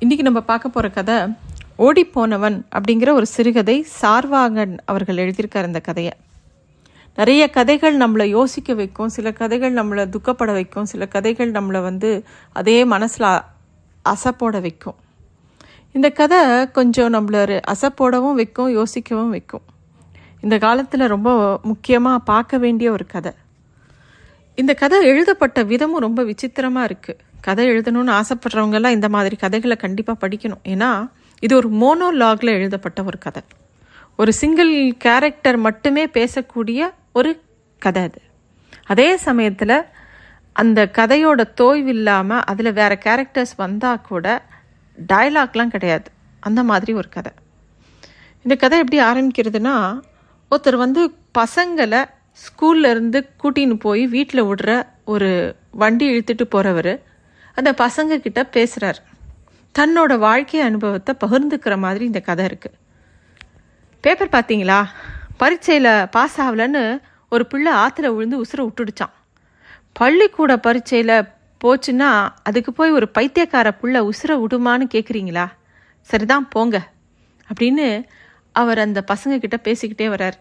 இன்றைக்கி நம்ம பார்க்க போகிற கதை ஓடிப்போனவன் அப்படிங்கிற ஒரு சிறுகதை சார்வாகன் அவர்கள் எழுதியிருக்கார் இந்த கதையை. நிறைய கதைகள் நம்மளை யோசிக்க வைக்கும் சில கதைகள் நம்மளை துக்கப்பட வைக்கும் சில கதைகள் நம்மளை வந்து அதே மனசில் அசப்போட வைக்கும். இந்த கதை கொஞ்சம் நம்மளை அசப்போடவும் வைக்கும் யோசிக்கவும் வைக்கும். இந்த காலத்தில் ரொம்ப முக்கியமாக பார்க்க வேண்டிய ஒரு கதை. இந்த கதை எழுதப்பட்ட விதமும் ரொம்ப விசித்திரமாக இருக்குது கதை எழுதணும்னு ஆசைப்படுறவங்கெல்லாம் இந்த மாதிரி கதைகளை கண்டிப்பாக படிக்கணும். ஏன்னா இது ஒரு மோனோலாகில் எழுதப்பட்ட ஒரு கதை. ஒரு சிங்கிள் கேரக்டர் மட்டுமே பேசக்கூடிய ஒரு கதை அது. அதே சமயத்தில் அந்த கதையோட தோய்வு இல்லாமல் அதில் வேறு கேரக்டர்ஸ் வந்தால் கூட டயலாக்லாம் கிடையாது. அந்த மாதிரி ஒரு கதை. இந்த கதை எப்படி ஆரம்பிக்கிறதுனா ஒருத்தர் வந்து பசங்களை ஸ்கூல்லேருந்து கூட்டின்னு போய் வீட்டில் விடுற ஒரு வண்டி இழுத்துட்டு போகிறவர் அந்த பசங்க கிட்ட பேசுகிறார் தன்னோட வாழ்க்கை அனுபவத்தை பகிர்ந்துக்கிற மாதிரி இந்த கதை இருக்குது பேப்பர் பார்த்தீங்களா பரீட்சையில் பாஸ் ஆகலன்னு ஒரு பிள்ளை ஆற்றுல விழுந்து உசுரை விட்டுடுச்சான் பள்ளிக்கூட பரீட்சையில் போச்சுன்னா அதுக்கு போய் ஒரு பைத்தியக்கார புள்ள உசுரை விடுமான்னு கேட்குறீங்களா சரிதான் போங்க. அப்படின்னு அவர் அந்த பசங்க கிட்ட பேசிக்கிட்டே வர்றார்.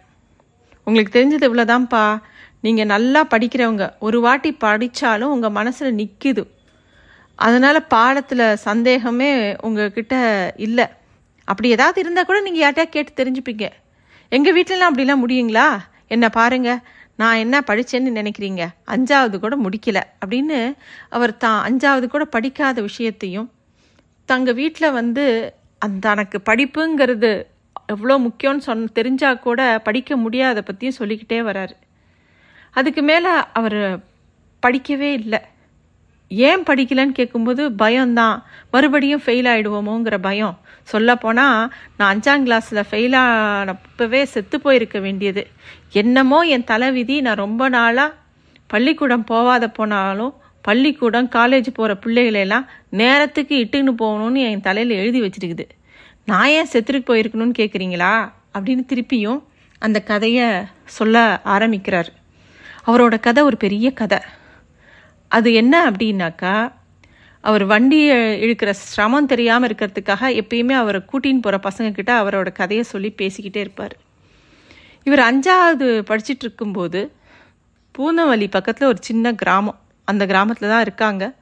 உங்களுக்கு தெரிஞ்சது இவ்வளோதான்ப்பா நீங்கள் நல்லா படிக்கிறவங்க. ஒரு வாட்டி படித்தாலும் உங்கள் மனசில் நிற்கிது அதனால் பாடத்தில் சந்தேகமே உங்ககிட்ட இல்லை. அப்படி ஏதாவது இருந்தால் கூட நீங்கள் யார்ட்டையா கேட்டு தெரிஞ்சுப்பீங்க. எங்கள் வீட்டிலலாம் அப்படிலாம் முடியுங்களா? என்ன பாருங்க நான் என்ன படித்தேன்னு நினைக்கிறீங்க? அஞ்சாவது கூட முடிக்கல. அப்படின்னு அவர் தான் அஞ்சாவது கூட படிக்காத விஷயத்தையும் தங்கள் வீட்டில் வந்து அந்த தனக்கு படிப்புங்கிறது எவ்வளோ முக்கியம்னு சொன்ன தெரிஞ்சால் கூட படிக்க முடியாத பற்றியும் சொல்லிக்கிட்டே வராரு. அதுக்கு மேலே அவர் படிக்கவே இல்லை. ஏன் படிக்கலன்னு கேட்கும்போது பயம்தான். மறுபடியும் ஃபெயில் ஆகிடுவோமோங்கிற பயம். சொல்லப்போனால் நான் அஞ்சாம் கிளாஸில் ஃபெயில் ஆனப்பவே செத்து போயிருக்க வேண்டியது. என்னமோ என் தலைவிதி நான் ரொம்ப நாளாக பள்ளிக்கூடம் போகாத போனாலும் பள்ளிக்கூடம் காலேஜ் போகிற பிள்ளைகளெல்லாம் நேரத்துக்கு இட்டுன்னு போகணும்னு என் தலையில் எழுதி வச்சிருக்குது. நான் ஏன் செத்துருக்கு போயிருக்கணும்னு கேட்குறீங்களா அப்படின்னு திருப்பியும் அந்த கதையை சொல்ல ஆரம்பிக்கிறார். அவரோட கதை ஒரு பெரிய கதை. அது என்ன அப்படின்னாக்கா அவர் வண்டியை இழுக்கிற சிரமம் தெரியாமல் இருக்கிறதுக்காக எப்பயுமே அவரை கூட்டின்னு போகிற பசங்கக்கிட்ட அவரோட கதையை சொல்லி பேசிக்கிட்டே இருப்பார். இவர் அஞ்சாவது படிச்சுட்டு இருக்கும்போது பூந்தவல்லி பக்கத்தில் ஒரு சின்ன கிராமம். அந்த கிராமத்தில் தான் இருக்காங்க.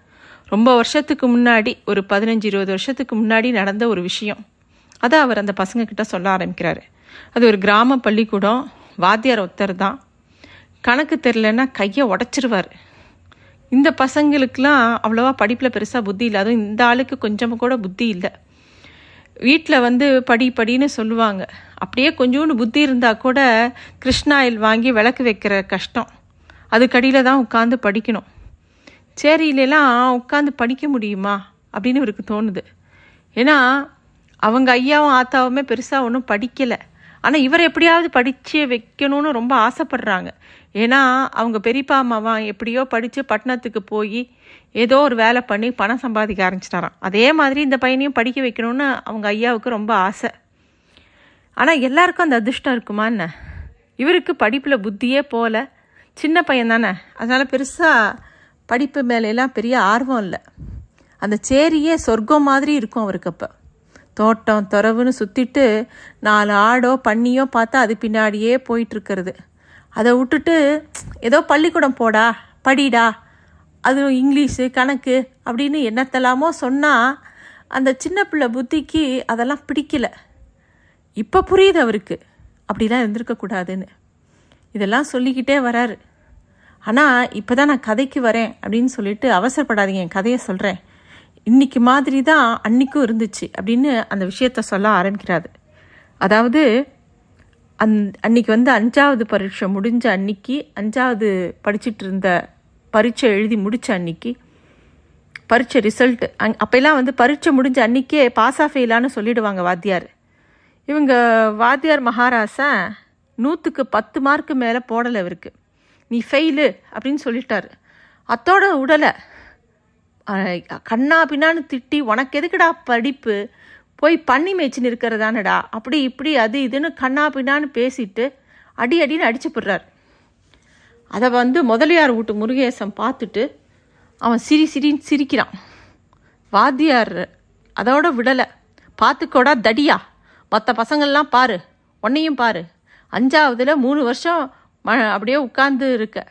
ரொம்ப வருஷத்துக்கு முன்னாடி ஒரு பதினஞ்சு இருபது வருஷத்துக்கு முன்னாடி நடந்த ஒரு விஷயம். அதை அவர் அந்த பசங்கக்கிட்ட சொல்ல ஆரம்பிக்கிறாரு. அது ஒரு கிராம பள்ளிக்கூடம். வாத்தியார் ஒருத்தர் தான். கணக்கு தெரிலன்னா கையை உடச்சிருவார். இந்த பசங்களுக்கெலாம் அவ்வளோவா படிப்பில் பெருசாக புத்தி இல்லை. அதுவும் இந்த ஆளுக்கு கொஞ்சமாக கூட புத்தி இல்லை. வீட்டில் வந்து படி படின்னு சொல்லுவாங்க. அப்படியே கொஞ்சோண்டு புத்தி இருந்தால் கூட கிருஷ்ணாயில் வாங்கி விளக்கு வைக்கிற கஷ்டம். அதுக்கடியில் தான் உட்காந்து படிக்கணும். சேரியிலலாம் உட்காந்து படிக்க முடியுமா? அப்படின்னு இவருக்கு தோணுது. ஏன்னா அவங்க ஐயாவும் ஆத்தாவுமே பெருசாக ஒன்றும் படிக்கலை. ஆனால் இவர் எப்படியாவது படித்து வைக்கணும்னு ரொம்ப ஆசைப்படுறாங்க. ஏன்னா அவங்க பெரியப்பா அம்மாவா எப்படியோ படித்து பட்டணத்துக்கு போய் ஏதோ ஒரு வேலை பண்ணி பணம் சம்பாதிக்க ஆரம்பிச்சிட்டாராம். அதே மாதிரி இந்த பையனையும் படிக்க வைக்கணும்னு அவங்க ஐயாவுக்கு ரொம்ப ஆசை. ஆனால் எல்லாருக்கும் அந்த அதிர்ஷ்டம் இருக்குமா என்ன? இவருக்கு படிப்பில் புத்தியே போகல சின்ன பையன் தானே. அதனால் பெருசாக படிப்பு மேலெல்லாம் பெரிய ஆர்வம் இல்லை. அந்த சேரியே சொர்க்கம் மாதிரி இருக்கும் அவருக்கு அப்போ. தோட்டம் துறவுன்னு சுற்றிட்டு நாலு ஆடோ பண்ணியோ பார்த்தா அது பின்னாடியே போயிட்டுருக்கிறது அதை விட்டுட்டு ஏதோ பள்ளிக்கூடம் போடா படிடா அதுவும் இங்கிலீஷு கணக்கு அப்படின்னு என்னத்தெல்லாமோ சொன்னால் அந்த சின்ன பிள்ளை புத்திக்கு அதெல்லாம் பிடிக்கல. இப்போ புரியுது அவருக்கு. அப்படிலாம் இருந்திருக்கக்கூடாதுன்னு இதெல்லாம் சொல்லிக்கிட்டே வராரு. ஆனால் இப்போ தான் நான் கதைக்கு வரேன் அப்படின்னு சொல்லிட்டு அவசரப்படாதீங்க என் கதையை சொல்கிறேன் இன்னைக்கு மாதிரி தான் அன்னைக்கும் இருந்துச்சு அப்படின்னு அந்த விஷயத்த சொல்ல ஆரம்பிக்கிறாரு. அதாவது அந் அன்னைக்கு வந்து அஞ்சாவது பரீட்சை முடிஞ்ச அன்னைக்கு அஞ்சாவது படிச்சுட்டு இருந்த பரீட்சை எழுதி முடித்த அன்னைக்கு பரீட்சை ரிசல்ட்டு அங் அப்போல்லாம் வந்து பரீட்சை முடிஞ்ச அன்னைக்கே பாஸ் ஆஃப் ஃபெயிலான்னு சொல்லிடுவாங்க வாத்தியார். இவங்க வாத்தியார் மகாராசா நூற்றுக்கு பத்து மார்க்கு மேலே போடலை இவருக்கு. நீ ஃபெயிலு அப்படின்னு சொல்லிட்டாரு. அத்தோட உடலை கண்ணா பின்னான்னு திட்டி உனக்கு எதுக்குடா படிப்பு? போய் பண்ணி மேய்ச்சின்னு இருக்கிறதானடா அப்படி இப்படி அது இதுன்னு கண்ணா பின்னான்னு பேசிட்டு அடி அடின்னு அடிச்சு போடுறார். அதை வந்து முதலியார் வீட்டு முருகேசன் பார்த்துட்டு அவன் சிரி சிரின்னு சிரிக்கிறான். வாத்தியார் அதோட விடலை. பார்த்துக்கோடா தடியா. மற்ற பசங்கள்லாம் பாரு. உன்னையும் பாரு. அஞ்சாவதுல மூணு வருஷம் ம அப்படியே உட்கார்ந்து இருக்க.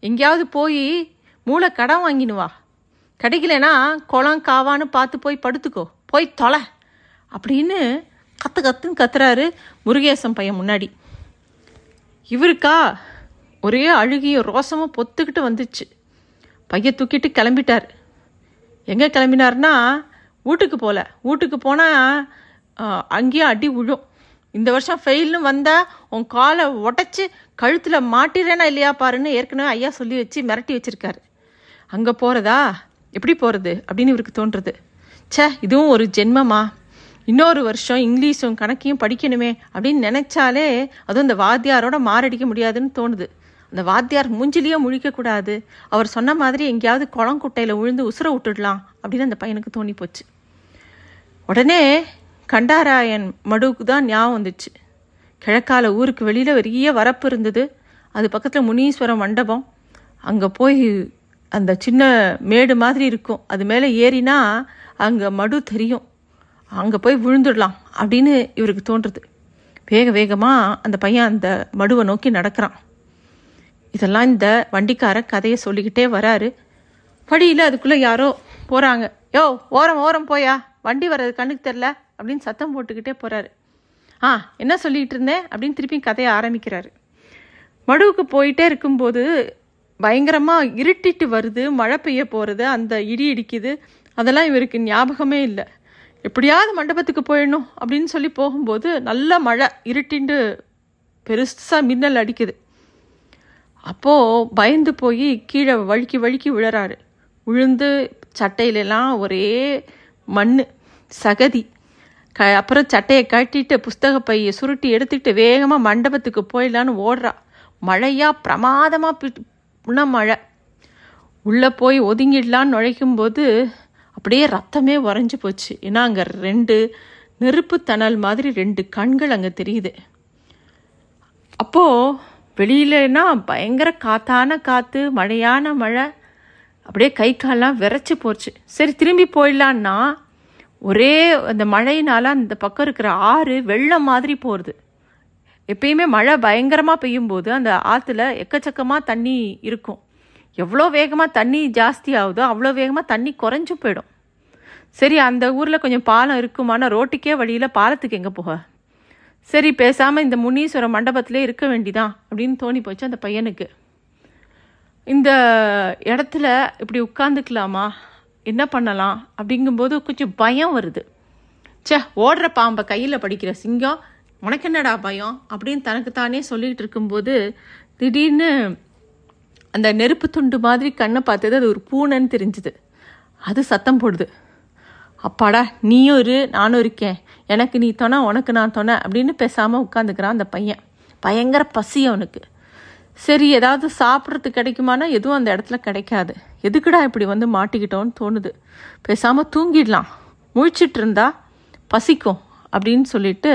எங்கேயாவது போய் மூளை கடன் வாங்கினுவா கிடைக்கலனா குளம் காவான்னு பார்த்து போய் படுத்துக்கோ. போய் தொலை. அப்படின்னு கத்து கத்துன்னு கத்துறாரு முருகேசன் பையன் முன்னாடி. இவருக்கா ஒரே அழுகிய ரோசமும் பொத்துக்கிட்டு வந்துச்சு. பையன் தூக்கிட்டு கிளம்பிட்டார். எங்கே கிளம்பினார்னா வீட்டுக்கு போகல வீட்டுக்கு போனால் அங்கேயும் அடி விழும். இந்த வருஷம் ஃபெயில்னு வந்தால் உன் காலை உடச்சி கழுத்தில் மாட்டிறேனா இல்லையா பாருன்னு ஏற்கனவே ஐயா சொல்லி வச்சு மிரட்டி வச்சுருக்காரு. அங்கே போகிறதா எப்படி போகிறது அப்படின்னு இவருக்கு தோன்றுறது. ச்சே இதுவும் ஒரு ஜென்மமா? இன்னொரு வருஷம் இங்கிலீஷும் கணக்கையும் படிக்கணுமே அப்படின்னு நினைச்சாலே அதுவும் இந்த வாத்தியாரோட மாரடிக்க முடியாதுன்னு தோணுது. அந்த வாத்தியார் மூஞ்சிலேயே முழிக்கக்கூடாது அவர் சொன்ன மாதிரி எங்கேயாவது குளம் குட்டையில் விழுந்து உசுர விட்டுடலாம் அப்படின்னு அந்த பையனுக்கு தோணி போச்சு. உடனே கண்டாராயன் மடுவுக்கு தான் ஞாபகம் வந்துச்சு. கிழக்கால ஊருக்கு வெளியில் பெரிய வரப்பு இருந்தது. அது பக்கத்தில் முனீஸ்வரம் மண்டபம். அங்கே போய் அந்த சின்ன மேடு மாதிரி இருக்கும். அது மேலே ஏறினா அங்கே மடு தெரியும். அங்கே போய் விழுந்துடலாம் அப்படின்னு இவருக்கு தோன்றுது. வேக வேகமாக அந்த பையன் அந்த மடுவை நோக்கி நடக்கிறான். இதெல்லாம் இந்த வண்டிக்கார கதையை சொல்லிக்கிட்டே வராரு. வழியில் அதுக்குள்ளே யாரோ போகிறாங்க யோ ஓரம் ஓரம் போயா? வண்டி வர்றது கண்ணுக்கு தெரில அப்படின்னு சத்தம் போட்டுக்கிட்டே போகிறாரு ஆ என்ன சொல்லிகிட்டு இருந்தேன் அப்படின்னு திருப்பி கதையை ஆரம்பிக்கிறாரு. மடுவுக்கு போயிட்டே இருக்கும்போது பயங்கரமாக இருட்டிட்டு வருது மழை பெய்ய போகிறது அந்த இடி இடிக்குது. அதெல்லாம் இவருக்கு ஞாபகமே இல்லை. எப்படியாவது மண்டபத்துக்கு போயிடணும் அப்படின்னு சொல்லி போகும்போது நல்ல மழை இருட்டிண்டு பெருசாக மின்னல் அடிக்குது. அப்போது பயந்து போய் கீழே வழுக்கி வழுக்கி விழறாரு. விழுந்து சட்டையிலலாம் ஒரே மண் சகதி. க அப்புறம் சட்டையை கட்டிட்டு புஸ்தக பையை சுருட்டி எடுத்துக்கிட்டு வேகமாக மண்டபத்துக்கு போயிடலான்னு ஓடுறா. மழையாக பிரமாதமாக மழை. உள்ளே போய் ஒதுங்கிடலான்னு நுழைக்கும்போது அப்படியே ரத்தமே உறைஞ்சி போச்சு. ஏன்னா அங்கே ரெண்டு நெருப்பு தணல் மாதிரி ரெண்டு கண்கள் அங்கே தெரியுது. அப்போது வெளியிலனா பயங்கர காத்தான காற்று மழையான மழை அப்படியே கை கால்லாம் விரைச்சி போச்சு. சரி திரும்பி போயிடலான்னா ஒரே அந்த மழையினால அந்த பக்கம் இருக்கிற ஆறு வெள்ளம் மாதிரி போகிறது எப்பயுமே மழை பயங்கரமாக பெய்யும்போது அந்த ஆற்றுல எக்கச்சக்கமாக தண்ணி இருக்கும். எவ்வளோ வேகமாக தண்ணி ஜாஸ்தி ஆகுதோ அவ்வளோ வேகமாக தண்ணி குறைஞ்சு போயிடும். சரி அந்த ஊரில் கொஞ்சம் பாலம் இருக்குமானா ரோட்டுக்கே வழியில் பாலத்துக்கு எங்கே போக? சரி பேசாமல் இந்த முனீஸ்வரம் மண்டபத்திலே இருக்க வேண்டிதான் அப்படின்னு தோணி போச்சு அந்த பையனுக்கு. இந்த இடத்துல இப்படி உட்காந்துக்கலாமா என்ன பண்ணலாம்? அப்படிங்கும்போது கொஞ்சம் பயம் வருது. ச்சே ஓடுற பாம்பை கையில் படிக்கிற சிங்கம் உனக்கு என்னடா பயம்? அப்படின்னு தனக்கு தானே சொல்லிகிட்டு இருக்கும்போது திடீர்னு அந்த நெருப்பு துண்டு மாதிரி கண்ணை பார்த்தது அது ஒரு பூனைன்னு தெரிஞ்சுது. அது சத்தம் போடுது. அப்பாடா நீயும் இரு நானும் இருக்கேன். எனக்கு நீ தொணை உனக்கு நான் தொணை அப்படின்னு பேசாமல் உட்காந்துக்கிறான் அந்த பையன். பயங்கர பசி அவனுக்கு. சரி ஏதாவது சாப்பிட்றது கிடைக்குமானா எதுவும் அந்த இடத்துல கிடைக்காது. எதுக்குடா இப்படி வந்து மாட்டிக்கிட்டோன்னு தோணுது. பேசாமல் தூங்கிடலாம். முழிச்சிட்டு இருந்தா பசிக்கும் அப்படின்னு சொல்லிட்டு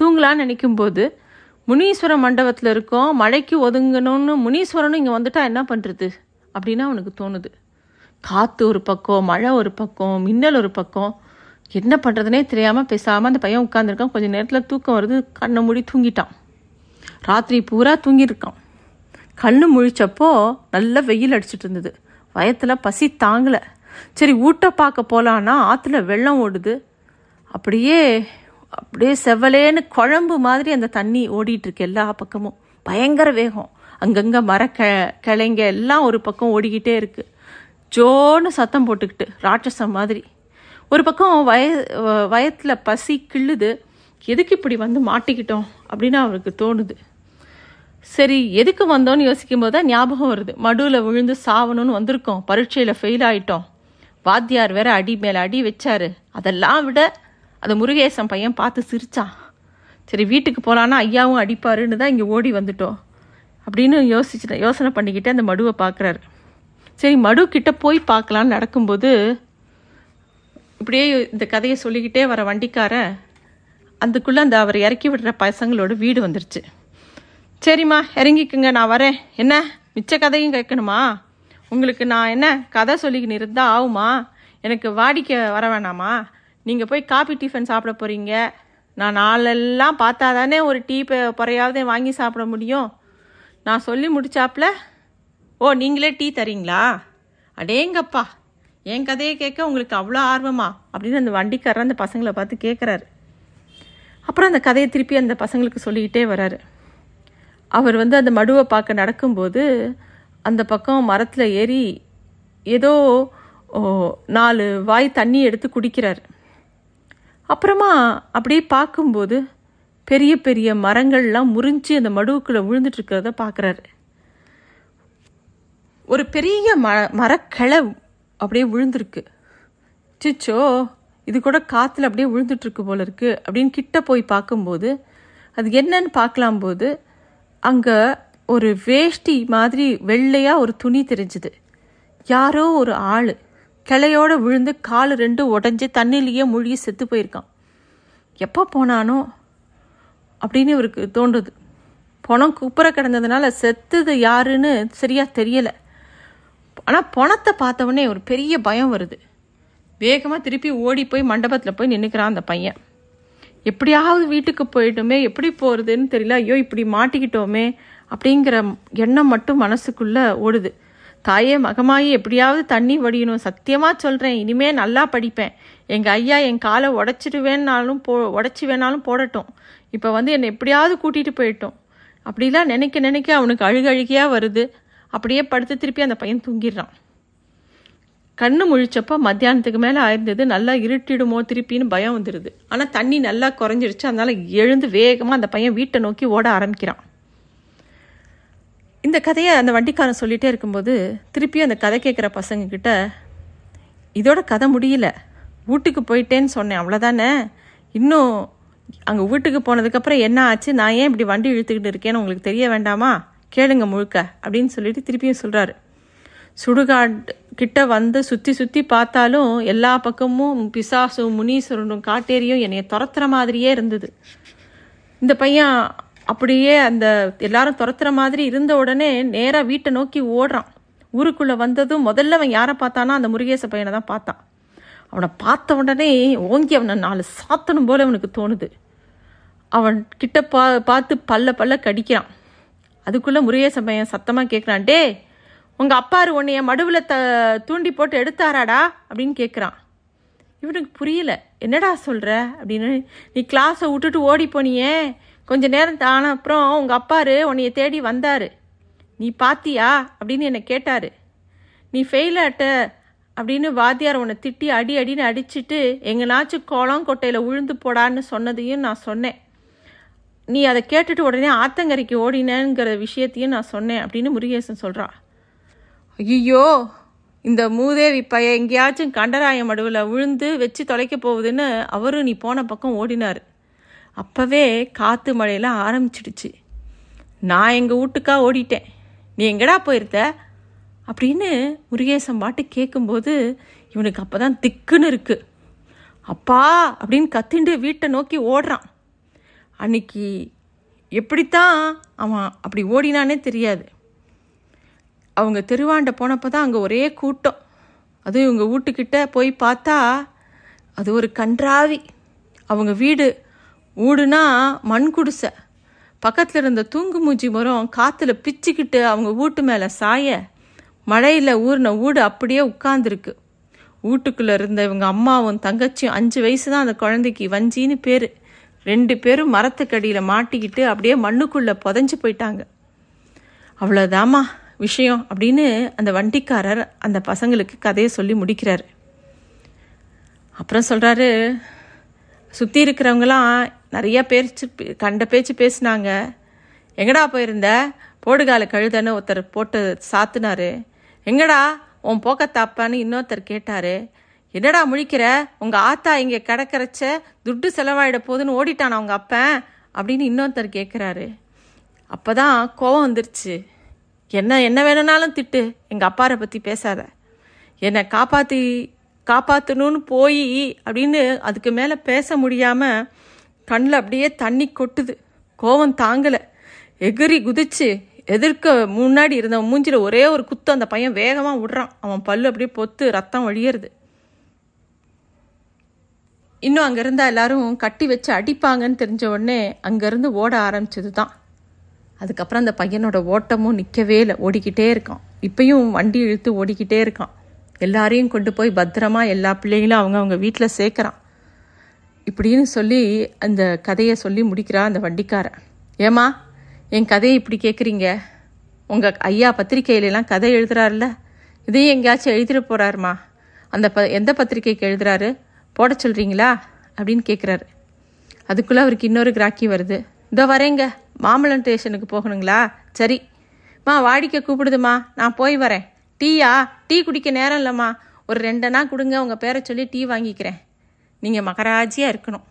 தூங்கலான்னு நினைக்கும்போது முனீஸ்வர மண்டபத்தில் இருக்கோம் மழைக்கு ஒதுங்கணும்னு முனீஸ்வரனும் இங்கே வந்துட்டா என்ன பண்ணுறது அப்படின்னு அவனுக்கு தோணுது. காற்று ஒரு பக்கம் மழை ஒரு பக்கம் மின்னல் ஒரு பக்கம். என்ன பண்ணுறதுனே தெரியாமல் பேசாமல் அந்த பையன் உட்காந்துருக்கான் கொஞ்சம் நேரத்தில் தூக்கம் வருது கண்ணை மூடி தூங்கிட்டான். ராத்திரி பூரா தூங்கியிருக்கான். கண்ணு முழிச்சப்போ நல்ல வெயில் அடிச்சிட்டு இருந்தது. வயத்தில் பசி தாங்கலை. சரி ஊட்ட பார்க்க போகலான்னா ஆற்றுல வெள்ளம் ஓடுது. அப்படியே அப்படியே செவலேன்னு குழம்பு மாதிரி அந்த தண்ணி ஓடிட்டு இருக்கு எல்லா பக்கமும். பயங்கர வேகம். அங்கங்கே மர கெ கிளைங்க எல்லாம் ஒரு பக்கம் ஓடிக்கிட்டே இருக்கு. ஜோன்னு சத்தம் போட்டுக்கிட்டு ராட்சசம் மாதிரி. ஒரு பக்கம் வய வயத்தில் பசி கிள்ளுது. எதுக்கு இப்படி வந்து மாட்டிக்கிட்டோம் அப்படின்னு அவருக்கு தோணுது. சரி எதுக்கு வந்தோன்னு யோசிக்கும் போது தான் ஞாபகம் வருது. மடுவில் விழுந்து சாவணும்னு வந்திருக்கோம். பரீட்சையில் ஃபெயில் ஆயிட்டோம். வாத்தியார் வேற அடி மேலே அடி வச்சாரு. அதெல்லாம் விட அதை முருகேசன் பையன் பார்த்து சிரித்தான் சரி வீட்டுக்கு போகலான்னா ஐயாவும் அடிப்பாருன்னு தான் இங்கே ஓடி வந்துட்டோம். அப்படின்னு யோசிச்சு யோசனை பண்ணிக்கிட்டு அந்த மடுவை பார்க்குறாரு. சரி மடு கிட்ட போய் பார்க்கலான்னு நடக்கும்போது இப்படியே இந்த கதையை சொல்லிக்கிட்டே வர வண்டிக்காரன் அதுக்குள்ளே அந்த அவர் இறக்கி விடுற பசங்களோட வீடு வந்துருச்சு. சரிம்மா இறங்கிக்குங்க நான் வரேன். என்ன மிச்ச கதையும் கேட்கணுமா? உங்களுக்கு நான் என்ன கதை சொல்லிக்கின்னு இருந்தால் ஆகுமா? எனக்கு வாடிக்கை வர வேணாமா? நீங்கள் போய் காபி டிஃபன் சாப்பிட போகிறீங்க நான் நாளெல்லாம் பார்த்தா தானே ஒரு டீ பொறையாவது வாங்கி சாப்பிட முடியும். நான் சொல்லி முடிச்சாப்புல ஓ நீங்களே டீ தரீங்களா? அடேங்கப்பா என் கதையை கேட்க உங்களுக்கு அவ்வளோ ஆர்வமா? அப்படின்னு அந்த வண்டிக்காரர் அந்த பசங்களை பார்த்து கேட்குறாரு அப்புறம் அந்த கதையை திருப்பி அந்த பசங்களுக்கு சொல்லிக்கிட்டே வராரு. அவர் வந்து அந்த மடுவை பார்க்க நடக்கும்போது அந்த பக்கம் மரத்தில் ஏறி ஏதோ ஓ, நாலு வாய் தண்ணி எடுத்து குடிக்கிறார். அப்புறமா அப்படியே பார்க்கும்போது பெரிய பெரிய மரங்கள்லாம் முறிஞ்சு அந்த மடுவுக்குள்ளே விழுந்துட்டு இருக்கிறத பார்க்குறாரு. ஒரு பெரிய ம மரக்கிளை அப்படியே விழுந்திருக்கு. சிச்சோ இது கூட காற்றுல அப்படியே விழுந்துட்டுருக்கு போல இருக்கு அப்படின்னு கிட்ட போய் பார்க்கும்போது அது என்னன்னு பார்க்கலாம் போது அங்கே ஒரு வேஷ்டி மாதிரி வெள்ளையாக ஒரு துணி தெரிஞ்சுது. யாரோ ஒரு ஆள். கிளையோட விழுந்து கால் ரெண்டு உடஞ்சி தண்ணிலேயே மூழ்கி செத்து போயிருக்கான். எப்போ போனானோ அப்படின்னு இவருக்கு தோன்றுது. பணம் குப்புற கிடந்ததுனால செத்தது யாருன்னு சரியாக தெரியலை. ஆனால் பணத்தை பார்த்தவொடனே ஒரு பெரிய பயம் வருது. வேகமாக திருப்பி ஓடி போய் மண்டபத்தில் போய் நின்றுக்கிறான் அந்த பையன். எப்படியாவது வீட்டுக்கு போயிட்டோமே எப்படி போகிறதுன்னு தெரியல ஐயோ இப்படி மாட்டிக்கிட்டோமே அப்படிங்கிற எண்ணம் மட்டும் மனசுக்குள்ளே ஓடுது. தாயே மகமாயி எப்படியாவது தண்ணி வடியணும். சத்தியமாக சொல்கிறேன் இனிமே நல்லா படிப்பேன். எங்கள் ஐயா என் காலை உடச்சிடுவேன்னாலும் போ உடச்சி வேணாலும் போடட்டும். இப்போ வந்து என்னை எப்படியாவது கூட்டிகிட்டு போயிட்டோம். அப்படிலாம் நினைக்க நினைக்க அவனுக்கு அழுகழுகியாக வருது. அப்படியே படுத்து திருப்பி அந்த பையன் தூங்கிடுறான். கண்ணு முழிச்சப்போ மத்தியானத்துக்கு மேலே ஆயிருந்தது நல்லா இருட்டிடுமோ திருப்பின்னு பயம் வந்துடுது ஆனால் தண்ணி நல்லா குறைஞ்சிருச்சு. அதனால் எழுந்து வேகமாக அந்த பையன் வீட்டை நோக்கி ஓட ஆரம்பிக்கிறான். இந்த கதையை அந்த வண்டிக்காரன் சொல்லிகிட்டே இருக்கும்போது திருப்பியும் அந்த கதை கேட்குற பசங்கக்கிட்ட இதோட கதை முடியல. வீட்டுக்கு போயிட்டேன்னு சொன்னேன். அவ்வளோதானே இன்னும் அங்கே வீட்டுக்கு போனதுக்கப்புறம் என்ன ஆச்சு? நான் ஏன் இப்படி வண்டி இழுத்துக்கிட்டு இருக்கேன்னு உங்களுக்கு தெரிய வேண்டாமா? கேளுங்க முழுக்க. அப்படின்னு சொல்லிட்டு திருப்பியும் சொல்கிறாரு சுடுகாடு கிட்ட வந்து சுற்றி சுற்றி பார்த்தாலும் எல்லா பக்கமும் பிசாசும் முனீஸ்வரனும் காட்டேரியும் என்னைய துரத்துற மாதிரியே இருந்தது. இந்த பையன் அப்படியே அந்த எல்லாரும் துரத்துற மாதிரி இருந்த உடனே நேராக வீட்டை நோக்கி ஓடுறான். ஊருக்குள்ளே வந்ததும் முதல்ல அவன் யாரை பார்த்தானா? அந்த முருகேச பையனை தான் பார்த்தான். அவனை பார்த்த உடனே ஓங்கி அவனை நாலு சாத்தணும் போல அவனுக்கு தோணுது. அவன் கிட்ட பா பார்த்து பல்ல பல்ல கடிக்கிறான். அதுக்குள்ளே முருகேச பையன் சத்தமாக கேட்குறான் டே உங்கள் அப்பாரு உன்னைய மடுவில் த தூண்டி போட்டு எடுத்தாராடா? அப்படின்னு கேட்குறான் இவனுக்கு புரியல. என்னடா சொல்கிற அப்படின்னு. நீ கிளாஸை விட்டுட்டு ஓடி போனியே. கொஞ்ச நேரம் தான அப்புறம் உங்கள் அப்பாரு உன்னைய தேடி வந்தார். நீ பாத்தியா? அப்படின்னு என்னை கேட்டார். நீ ஃபெயில் ஆட்ட அப்படின்னு வாத்தியார் உன்னை திட்டி அடி அடின்னு அடிச்சுட்டு எங்கனாச்சும் குளம் கொட்டையில் உழுந்து போடான்னு சொன்னதையும் நான் சொன்னேன். நீ அதை கேட்டுட்டு உடனே ஆத்தங்கரைக்கு ஓடினேங்கிற விஷயத்தையும் நான் சொன்னேன் அப்படின்னு முருகேசன் சொல்கிறான் ஐயோ இந்த மூதேவி பைய எங்கேயாச்சும் கண்டராயம் அடுவில் விழுந்து வச்சு தொலைக்க போகுதுன்னு அவரும் நீ போன பக்கம் ஓடினார். அப்போவே காற்று மழையெல்லாம் ஆரம்பிச்சிடுச்சு. நான் எங்கள் வீட்டுக்கா ஓடிட்டேன். நீ எங்கடா போயிருந்த அப்படின்னு முருகேசன் பாட்டு கேட்கும்போது இவனுக்கு அப்போ தான் திக்குன்னு இருக்கு. அப்பா அப்படின்னு கத்திண்டு வீட்டை நோக்கி ஓடுறான். அன்னைக்கு எப்படித்தான் அவன் அப்படி ஓடினானே தெரியாது. அவங்க தெருவாண்ட போனப்போ தான் அங்கே ஒரே கூட்டம். அதுவும் இவங்க வீட்டுக்கிட்ட போய் பார்த்தா அது ஒரு கன்றாவி. அவங்க வீடு ஊடுனா மண் குடிசை. பக்கத்தில் இருந்த தூங்கு மூஞ்சி மரம் காற்றுல பிச்சுக்கிட்டு அவங்க வீட்டு மேலே சாய. மழையில் ஊறின வீடு அப்படியே உட்காந்துருக்கு வீட்டுக்குள்ளே இருந்த இவங்க அம்மாவும் தங்கச்சியும் அஞ்சு வயசு தான் அந்த குழந்தைக்கு வஞ்சின்னு பேர். ரெண்டு பேரும் மரத்துக்கடியில் மாட்டிக்கிட்டு அப்படியே மண்ணுக்குள்ளே புதஞ்சு போயிட்டாங்க. அவ்வளோதாம்மா விஷயம் அப்படின்னு அந்த வண்டிக்காரர் அந்த பசங்களுக்கு கதையை சொல்லி முடிக்கிறாரு. அப்புறம் சொல்கிறாரு சுற்றி இருக்கிறவங்களாம் நிறைய பேச்சு கண்ட பேச்சு பேசினாங்க. எங்கடா போயிருந்த? போடுகால கழுதன்னு ஒருத்தர் போட்டு சாத்துனாரு. எங்கடா? உன் போக்கத்தாப்பான்னு இன்னொருத்தர் கேட்டாரு. என்னடா முழிக்கிற? உங்கள் ஆத்தா இங்கே கிடக்கிறச்ச துட்டு செலவாயிட போகுதுன்னு ஓடிட்டான் உங்கள் அப்பன்? அப்படின்னு இன்னொருத்தர் கேட்குறாரு அப்போ தான் கோவம் வந்துருச்சு. என்ன என்ன வேணும்னாலும் திட்டு. எங்கள் அப்பாரை பற்றி பேசாத. என்னை காப்பாற்றி காப்பாற்றணும்னு போய் அப்படின்னு அதுக்கு மேலே பேச முடியாமல் கண்ணில் அப்படியே தண்ணி கொட்டுது. கோவம் தாங்கலை. எகிரி குதிச்சு எதிர்க்க முன்னாடி இருந்த மூஞ்சில ஒரே ஒரு குத்து. அந்த பையன் வேகமாக விடுறான் அவன் பல்லு அப்படியே பொத்து ரத்தம் வழியறது. இன்னும் அங்கே இருந்தால் எல்லாரும் கட்டி வச்சு அடிப்பாங்கன்னு தெரிஞ்ச உடனே அங்கேருந்து ஓட ஆரம்பிச்சது தான் அதுக்கப்புறம் அந்த பையனோட ஓட்டமும் நிற்கவே இல்லை. ஓடிக்கிட்டே இருக்கான். இப்பயும் வண்டி இழுத்து ஓடிக்கிட்டே இருக்கான். எல்லாரையும் கொண்டு போய் பத்திரமா எல்லா பிள்ளைகளும் அவங்க அவங்க வீட்டில் சேர்க்குறான். இப்படின்னு சொல்லி அந்த கதையை சொல்லி முடிக்கிறா அந்த வண்டிக்காரன். ஏமா என் கதையை இப்படி கேட்குறீங்க உங்கள் ஐயா பத்திரிக்கையிலலாம் கதை எழுதுறாருல இதையும் எங்கேயாச்சும் எழுதிட போகிறாருமா அந்த ப எந்த பத்திரிக்கைக்கு எழுதுறாரு? போட சொல்கிறீங்களா அப்படின்னு கேட்குறாரு அதுக்குள்ளே அவருக்கு இன்னொரு கிராக்கி வருது. இதோ வரேங்க மாம்பழம் ஸ்டேஷனுக்கு போகணுங்களா? சரி. மா வாடிக்கை கூப்பிடுதுமா. நான் போய் வரேன். டீயா? டீ குடிக்க நேரம் இல்லைம்மா. ஒரு ரெண்டனா கொடுங்க உங்கள் பேரை சொல்லி டீ வாங்கிக்கிறேன். நீங்கள் மகராஜியாக இருக்கணும்.